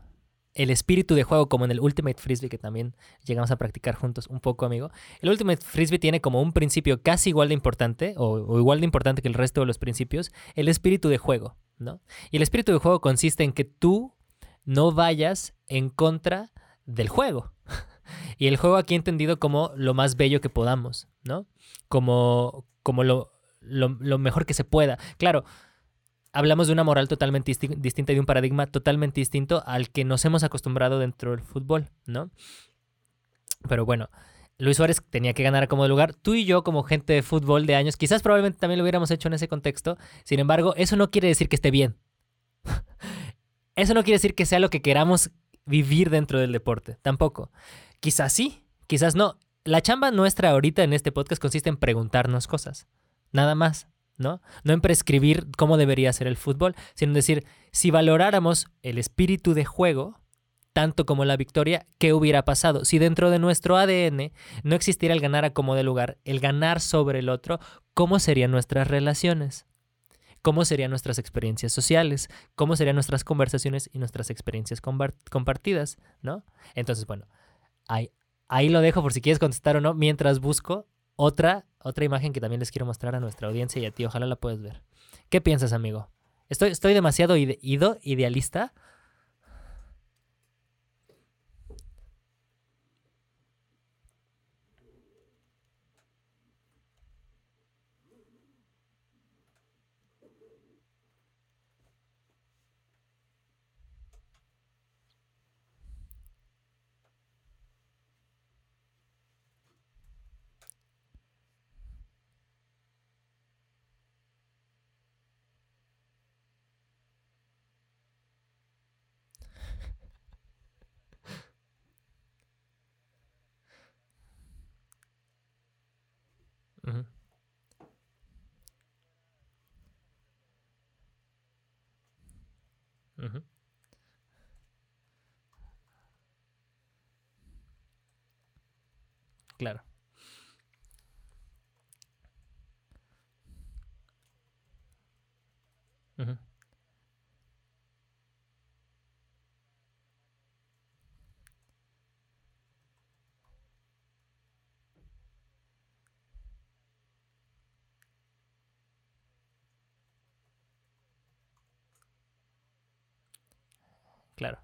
el espíritu de juego como en el Ultimate Frisbee que también llegamos a practicar juntos un poco, amigo. El Ultimate Frisbee tiene como un principio casi igual de importante o, igual de importante que el resto de los principios, el espíritu de juego, ¿no? Y el espíritu de juego consiste en que tú no vayas en contra del juego. Y el juego aquí entendido como lo más bello que podamos, ¿no? Como, como lo, lo mejor que se pueda. Claro, hablamos de una moral totalmente disti- distinta y de un paradigma totalmente distinto al que nos hemos acostumbrado dentro del fútbol, ¿no? Pero bueno, Luis Suárez tenía que ganar como lugar. Tú y yo, como gente de fútbol de años, quizás probablemente también lo hubiéramos hecho en ese contexto. Sin embargo, eso no quiere decir que esté bien. Eso no quiere decir que sea lo que queramos vivir dentro del deporte. Tampoco. Quizás sí, quizás no. La chamba nuestra ahorita en este podcast consiste en preguntarnos cosas. Nada más, ¿no? No en prescribir cómo debería ser el fútbol, sino en decir, si valoráramos el espíritu de juego, tanto como la victoria, ¿qué hubiera pasado? Si dentro de nuestro ADN no existiera el ganar a como de lugar, el ganar sobre el otro, ¿cómo serían nuestras relaciones? ¿Cómo serían nuestras experiencias sociales? ¿Cómo serían nuestras conversaciones y nuestras experiencias compartidas? ¿No? Entonces, bueno, ahí, ahí lo dejo por si quieres contestar o no, mientras busco otra, otra imagen que también les quiero mostrar a nuestra audiencia y a ti, ojalá la puedas ver. ¿Qué piensas, amigo? ¿Estoy, estoy demasiado ido, idealista? Ujú. Claro. Ujú. Claro.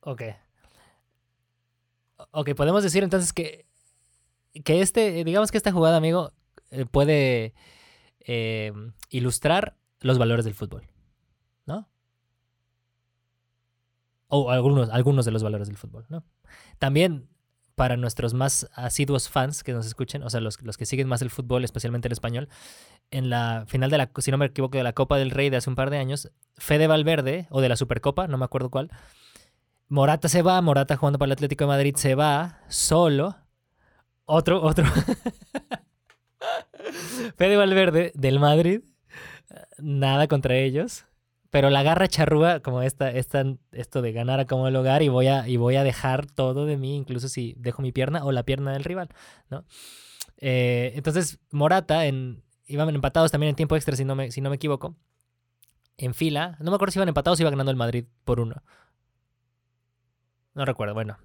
Ok. Ok, podemos decir entonces que, que este, digamos que esta jugada, amigo, eh, puede eh, ilustrar los valores del fútbol, ¿no? O algunos, algunos de los valores del fútbol, ¿no? También para nuestros más asiduos fans que nos escuchen, o sea, los, los que siguen más el fútbol, especialmente el español, en la final de la, si no me equivoco, de la Copa del Rey de hace un par de años, Fede Valverde, o de la Supercopa, no me acuerdo cuál, Morata se va, Morata jugando para el Atlético de Madrid se va solo. Otro, otro. Fede Valverde del Madrid, nada contra ellos. Pero la garra charrúa, como esta, esta, esto de ganar a como el hogar y voy, a, y voy a dejar todo de mí, incluso si dejo mi pierna o la pierna del rival, ¿no? Eh, entonces, Morata, en, iban empatados también en tiempo extra, si no, me, si no me equivoco, en fila. No me acuerdo si iban empatados o iba ganando el Madrid por uno. No recuerdo, bueno.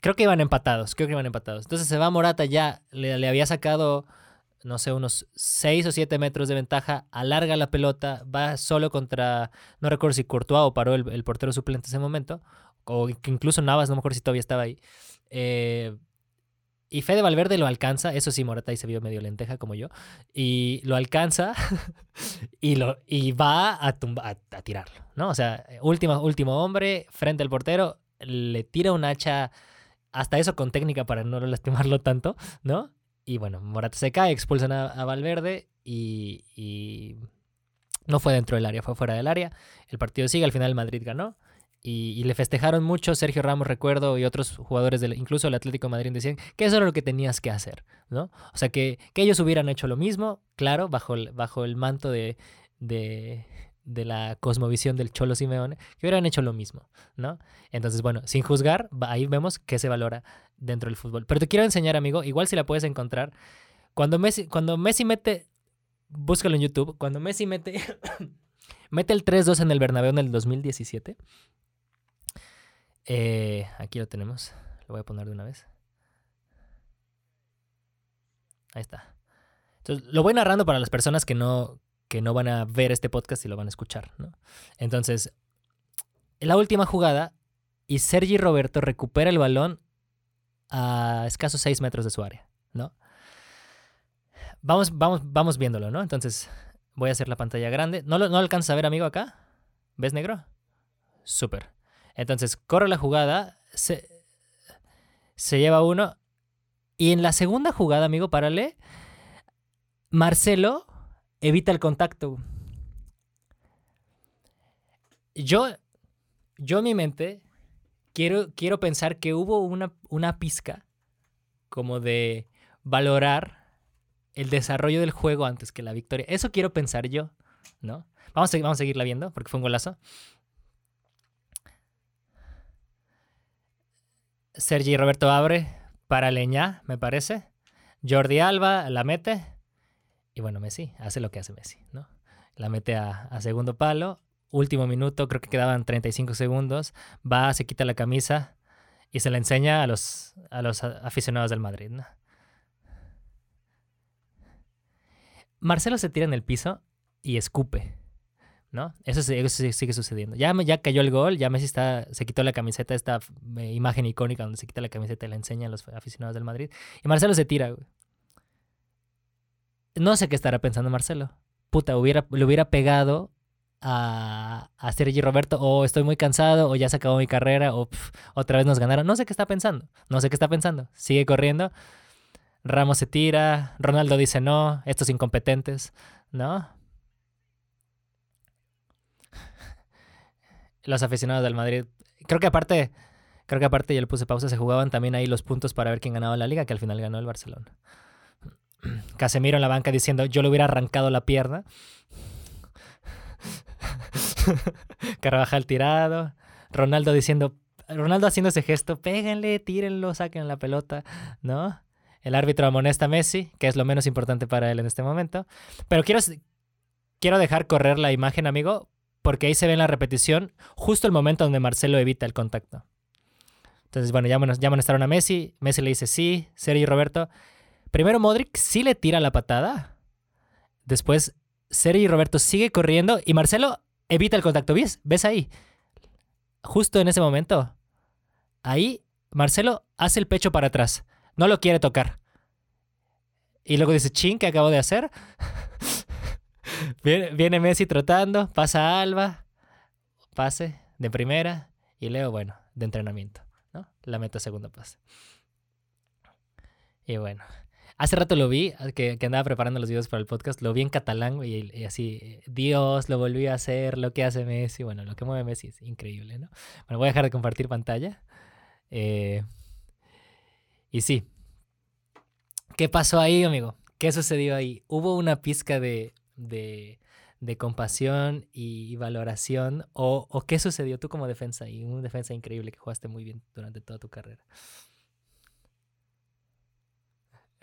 Creo que iban empatados, creo que iban empatados. Entonces se va Morata ya, le, le había sacado, no sé, unos 6 o 7 metros de ventaja, alarga la pelota, va solo contra, no recuerdo si Courtois o paró el, portero suplente en ese momento, o incluso Navas, no me acuerdo si todavía estaba ahí. Eh, y Fede Valverde lo alcanza, eso sí, Morata ahí se vio medio lenteja como yo, y lo alcanza y, lo, y va a, tumba, a tirarlo, ¿no? O sea, último, último hombre, frente al portero, le tira un hacha, hasta eso con técnica para no lastimarlo tanto, ¿no? Y bueno, Morata se cae, expulsan a, Valverde y, no fue dentro del área, fue fuera del área. El partido sigue, al final Madrid ganó y, le festejaron mucho. Sergio Ramos, recuerdo, y otros jugadores, del, incluso el Atlético Madrid, decían que eso era lo que tenías que hacer, ¿no? O sea, que, que ellos hubieran hecho lo mismo, claro, bajo el, bajo el manto de, de, de la cosmovisión del Cholo Simeone, que hubieran hecho lo mismo, ¿no? Entonces, bueno, sin juzgar, ahí vemos que se valora dentro del fútbol. Pero te quiero enseñar, amigo, igual si la puedes encontrar, cuando Messi, cuando Messi mete, búscalo en YouTube, cuando Messi mete, mete el 3-2 en el Bernabéu en el 2017, eh, aquí lo tenemos, lo voy a poner de una vez. Ahí está. Entonces, lo voy narrando para las personas que no, que no van a ver este podcast y lo van a escuchar, ¿no? Entonces, en la última jugada, y Sergi Roberto recupera el balón a escasos 6 metros de su área, ¿no? Vamos, vamos, vamos viéndolo, ¿no? Entonces, voy a hacer la pantalla grande. ¿No lo, no alcanzas a ver, amigo, acá? ¿Ves negro? Súper. Entonces, corre la jugada, se, se lleva uno. Y en la segunda jugada, amigo, párale. Marcelo evita el contacto. Yo, yo en mi mente, quiero, quiero pensar que hubo una, una pizca como de valorar el desarrollo del juego antes que la victoria. Eso quiero pensar yo, ¿no? Vamos a, vamos a seguirla viendo porque fue un golazo. Sergi Roberto abre para Leña, me parece. Jordi Alba la mete. Y bueno, Messi hace lo que hace Messi, ¿no? La mete a, a segundo palo. Último minuto, creo que quedaban 35 segundos. Va, se quita la camisa y se la enseña a los, a los aficionados del Madrid. Marcelo se tira en el piso y escupe, ¿no? Eso, sigue sucediendo. Ya, ya cayó el gol, ya Messi está, se quitó la camiseta, esta eh, imagen icónica donde se quita la camiseta y la enseña a los aficionados del Madrid. Y Marcelo se tira. No sé qué estará pensando Marcelo. Puta, le hubiera pegado a, a Sergi Roberto, o estoy muy cansado, o ya se acabó mi carrera, o otra vez nos ganaron. No sé qué está pensando. No sé qué está pensando. Sigue corriendo. Ramos se tira. Ronaldo dice no. Estos incompetentes. ¿No? Los aficionados del Madrid. Creo que aparte. Creo que aparte, ya le puse pausa, se jugaban también ahí los puntos para ver quién ganaba la liga, que al final ganó el Barcelona. Casemiro en la banca diciendo, yo le hubiera arrancado la pierna. Carvajal tirado. Ronaldo diciendo, Ronaldo haciendo ese gesto, péguenle, tírenlo, saquen la pelota, ¿no? El árbitro amonesta a Messi, que es lo menos importante para él en este momento. Pero quiero, quiero dejar correr la imagen, amigo, porque ahí se ve en la repetición justo el momento donde Marcelo evita el contacto. Entonces, bueno, ya, ya amonestaron a Messi. Messi le dice sí, Sergio Roberto. Primero Modric sí le tira la patada. Después Sergi Roberto sigue corriendo y Marcelo evita el contacto. ¿Ves? ¿Ves ahí? Justo en ese momento. Ahí Marcelo hace el pecho para atrás. No lo quiere tocar. Y luego dice, ching, ¿qué acabo de hacer? viene, Messi trotando, pasa Alba, pase de primera y Leo, bueno, de entrenamiento, ¿no? La meta segunda pase. Y bueno, Hace rato lo vi, que, que, andaba preparando los videos para el podcast, lo vi en catalán y, y, así, Dios, lo volvió a hacer, lo que hace Messi, bueno, lo que mueve Messi es increíble, ¿no? Bueno, voy a dejar de compartir pantalla. Eh, y sí, ¿qué pasó ahí, amigo? ¿Qué sucedió ahí? ¿Hubo una pizca de, de, de compasión y valoración? ¿O, ¿O qué sucedió tú como defensa y una defensa increíble que jugaste muy bien durante toda tu carrera?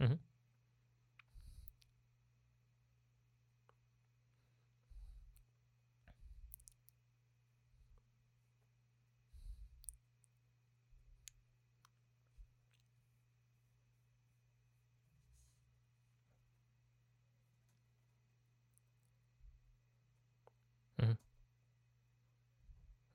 Uh -huh. Ujú.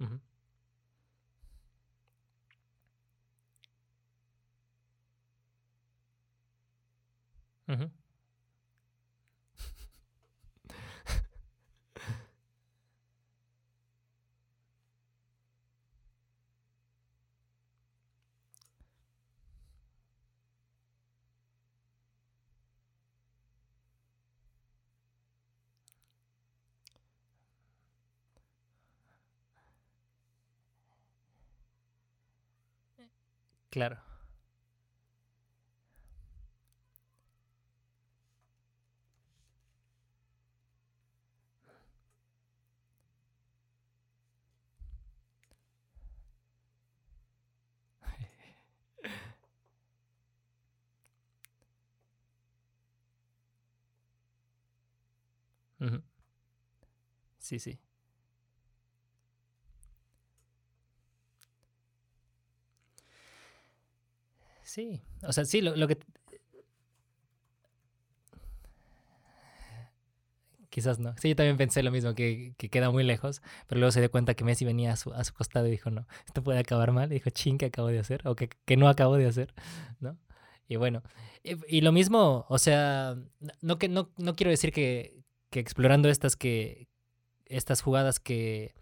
Ujú. Ujú. Claro. Sí, sí. Sí, o sea, sí, lo, lo que... Quizás no. Sí, yo también pensé lo mismo, que, que queda muy lejos, pero luego se dio cuenta que Messi venía a su, a su costado y dijo, no, esto puede acabar mal. Y dijo, ching, ¿qué acabo de hacer? O que, que no acabo de hacer, ¿no? Y bueno, y, y lo mismo, o sea, no, que, no, no quiero decir que, que explorando estas, que, estas jugadas que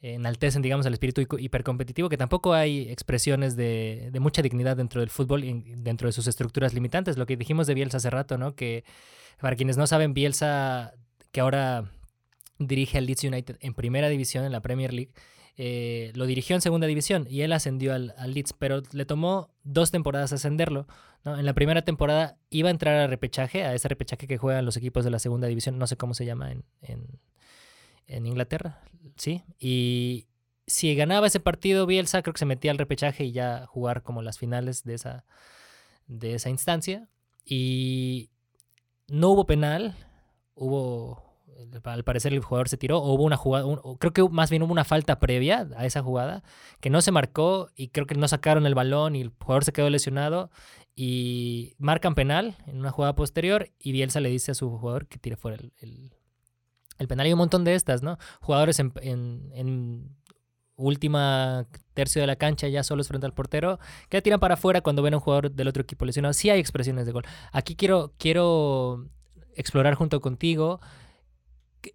enaltecen, digamos, el espíritu hipercompetitivo, que tampoco hay expresiones de, mucha dignidad dentro del fútbol, dentro de sus estructuras limitantes. Lo que dijimos de Bielsa hace rato, ¿no? Que para quienes no saben, Bielsa, que ahora dirige al Leeds United en primera división, en la Premier League, eh, lo dirigió en segunda división y él ascendió al, al Leeds, pero le tomó dos temporadas ascenderlo. En la primera temporada iba a entrar a repechaje, a ese repechaje que juegan los equipos de la segunda división, no sé cómo se llama en, en Inglaterra, ¿sí? Y si ganaba ese partido Bielsa, creo que se metía al repechaje y ya jugar como las finales de esa, de esa instancia. Y no hubo penal, hubo al parecer el jugador se tiró hubo una jugada, creo que más bien hubo una falta previa a esa jugada que no se marcó y creo que no sacaron el balón y el jugador se quedó lesionado y marcan penal en una jugada posterior y Bielsa le dice a su jugador que tire fuera el- el penal. Hay un montón de estas, ¿no? Jugadores en, en- última tercio de la cancha ya solos frente al portero que la tiran para afuera cuando ven a un jugador del otro equipo lesionado. Sí hay expresiones de gol. Aquí quiero, quiero explorar junto contigo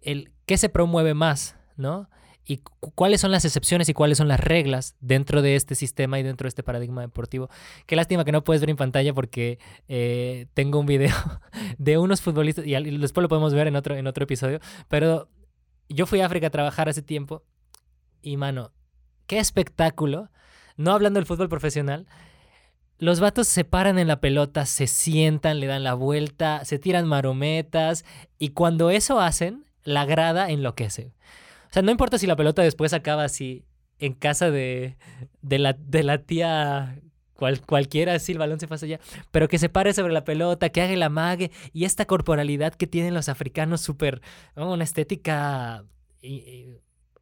el qué se promueve más, ¿no? Y cu- cuáles son las excepciones y cuáles son las reglas dentro de este sistema y dentro de este paradigma deportivo. Qué lástima que no puedes ver en pantalla porque eh, tengo un video de unos futbolistas, y después lo podemos ver en otro, en otro episodio, pero yo fui a África a trabajar hace tiempo y, mano, qué espectáculo, no hablando del fútbol profesional, los vatos se paran en la pelota, se sientan, le dan la vuelta, se tiran marometas y cuando eso hacen, la grada enloquece. Sea, no importa si la pelota después acaba así en casa de, de, la, de la tía cual, cualquiera, si el balón se pasa allá, pero que se pare sobre la pelota, que haga el amague y esta corporalidad que tienen los africanos, súper, ¿no? una estética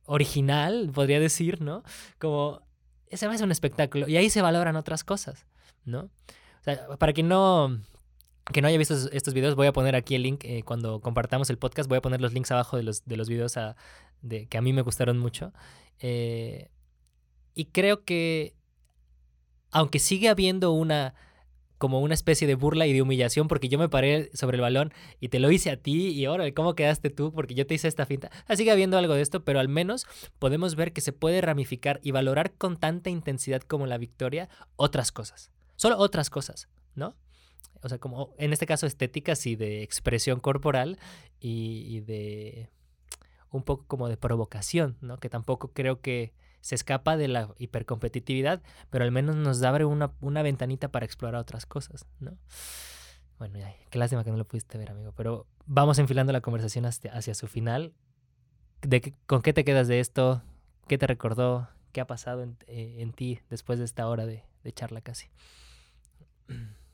original, podría decir, ¿no? Como, ese es un espectáculo y ahí se valoran otras cosas, ¿no? O sea, para quien no, que no haya visto estos- estos videos, voy a poner aquí el link eh, cuando compartamos el podcast. Voy a poner los links abajo de los, de los videos a- de, que a mí me gustaron mucho. Eh, y creo que, aunque sigue habiendo una como una especie de burla y de humillación porque yo me paré sobre el balón y te lo hice a ti y ahora cómo quedaste tú porque yo te hice esta finta. Sigue habiendo algo de esto, pero al menos podemos ver que se puede ramificar y valorar con tanta intensidad como la victoria otras cosas. Solo otras cosas, ¿no? O sea, como en este caso estéticas y de expresión corporal y de un poco como de provocación, ¿no? Que tampoco creo que se escapa de la hipercompetitividad, pero al menos nos abre una, una ventanita para explorar otras cosas, ¿no? Bueno, ya, qué lástima que no lo pudiste ver, amigo, pero vamos enfilando la conversación hacia, hacia su final. ¿De ¿Con qué te quedas de esto? ¿Qué te recordó? ¿Qué ha pasado en, eh, en ti después de esta hora de, de charla casi?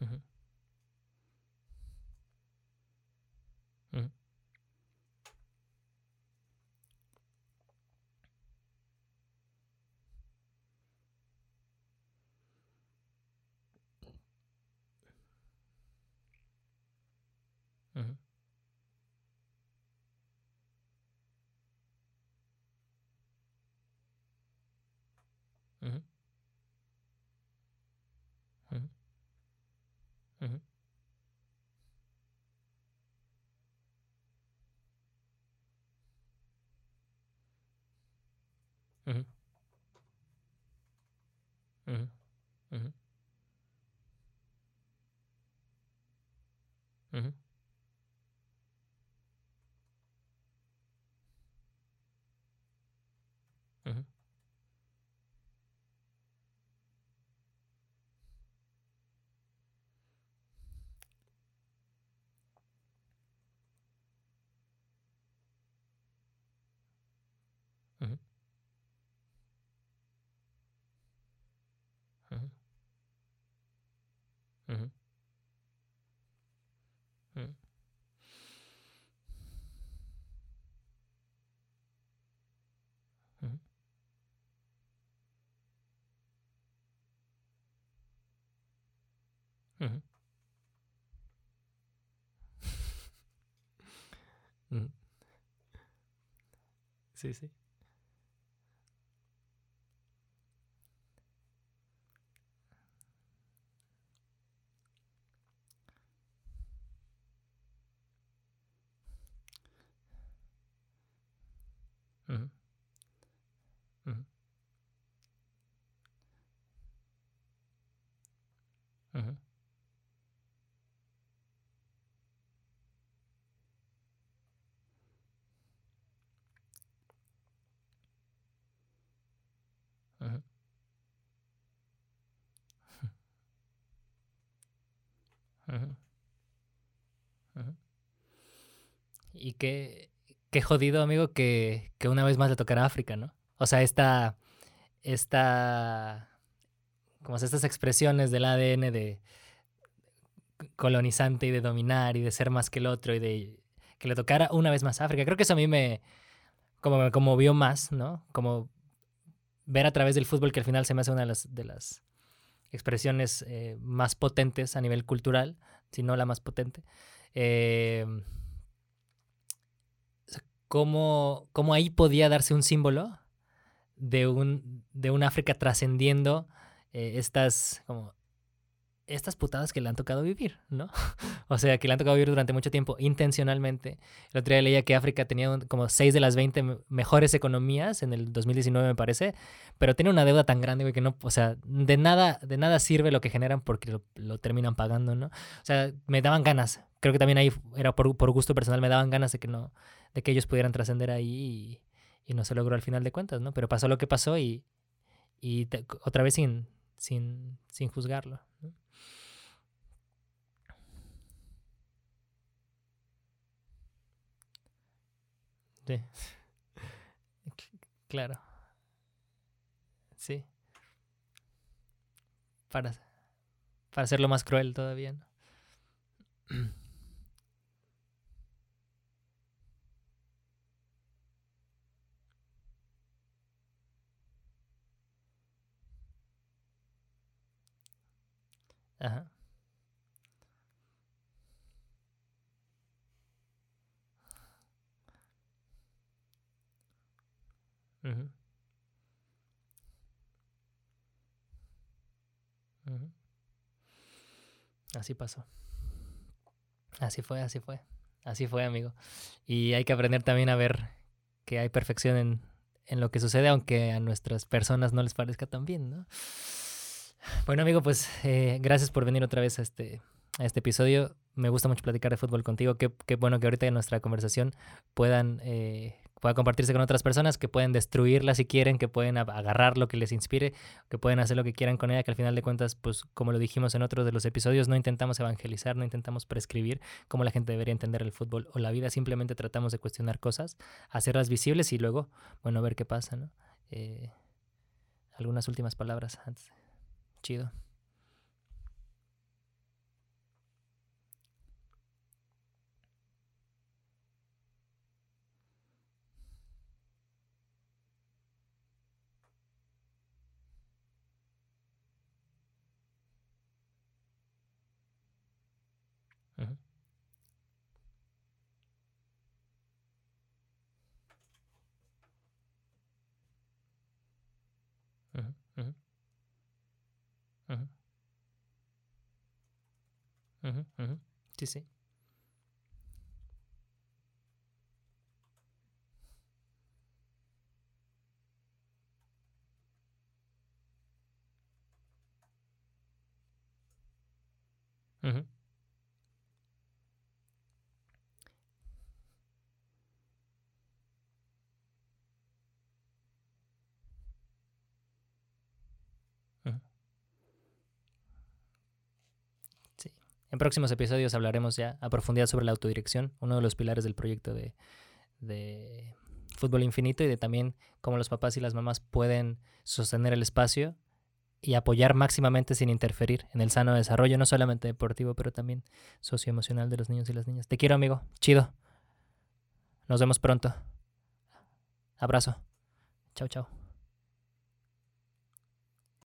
Ujú. Ujú. Ujú. Ujú. Ujú. Ujú. Sí, sí. Ujú. Ujú. Ujú. Ujú. Y qué, qué jodido, amigo, que, que una vez más le tocará África, ¿no? O sea, esta, esta, como estas expresiones del ADN de colonizante y de dominar y de ser más que el otro y de que le tocara una vez más África. Creo que eso a mí me, como me conmovió más, ¿no? Como ver a través del fútbol que al final se me hace una de las, de las expresiones eh, más potentes a nivel cultural, si no la más potente. Eh, cómo, cómo ahí podía darse un símbolo de un, de un África trascendiendo eh, estas, como, estas putadas que le han tocado vivir, ¿no? o sea, que le han tocado vivir durante mucho tiempo intencionalmente. El otro día leía que África tenía como 6 de las 20 me- mejores economías en el 2019, me parece, pero tiene una deuda tan grande, güey, que no, o sea, de nada, de nada sirve lo que generan porque lo, terminan pagando, ¿no? O sea, me daban ganas. Creo que también ahí era por, por gusto personal, me daban ganas de que no, de que ellos pudieran trascender ahí y, no se logró al final de cuentas, ¿no? Pero pasó lo que pasó y, y otra vez sin, sin, sin juzgarlo. Sí. Claro. Sí. Para, para hacerlo más cruel todavía. Ajá. Así pasó. Así fue, así fue. Así fue, amigo. Y hay que aprender también a ver que hay perfección en, en lo que sucede, aunque a nuestras personas no les parezca tan bien, ¿no? Bueno, amigo, pues eh, gracias por venir otra vez a este, este episodio. Me gusta mucho platicar de fútbol contigo. Qué, qué bueno que ahorita en nuestra conversación puedan eh, pueda compartirse con otras personas, que pueden destruirla si quieren, que pueden ag- agarrar lo que les inspire, que pueden hacer lo que quieran con ella, que al final de cuentas, pues como lo dijimos en otros de los episodios, no intentamos evangelizar, no intentamos prescribir cómo la gente debería entender el fútbol o la vida, simplemente tratamos de cuestionar cosas, hacerlas visibles y luego, bueno, ver qué pasa, ¿no? Eh, algunas últimas palabras antes. Chido. Ujú. Ujú, ujú. Ujú. Ujú, ujú. Sí, sí. Ujú. Ujú. Sí. En próximos episodios hablaremos ya a profundidad sobre la autodirección, uno de los pilares del proyecto de, de fútbol infinito y de también cómo los papás y las mamás pueden sostener el espacio y apoyar máximamente sin interferir en el sano desarrollo, no solamente deportivo, pero también socioemocional de los niños y las niñas. Te quiero, amigo. Chido. Nos vemos pronto. Abrazo. Chao, chao.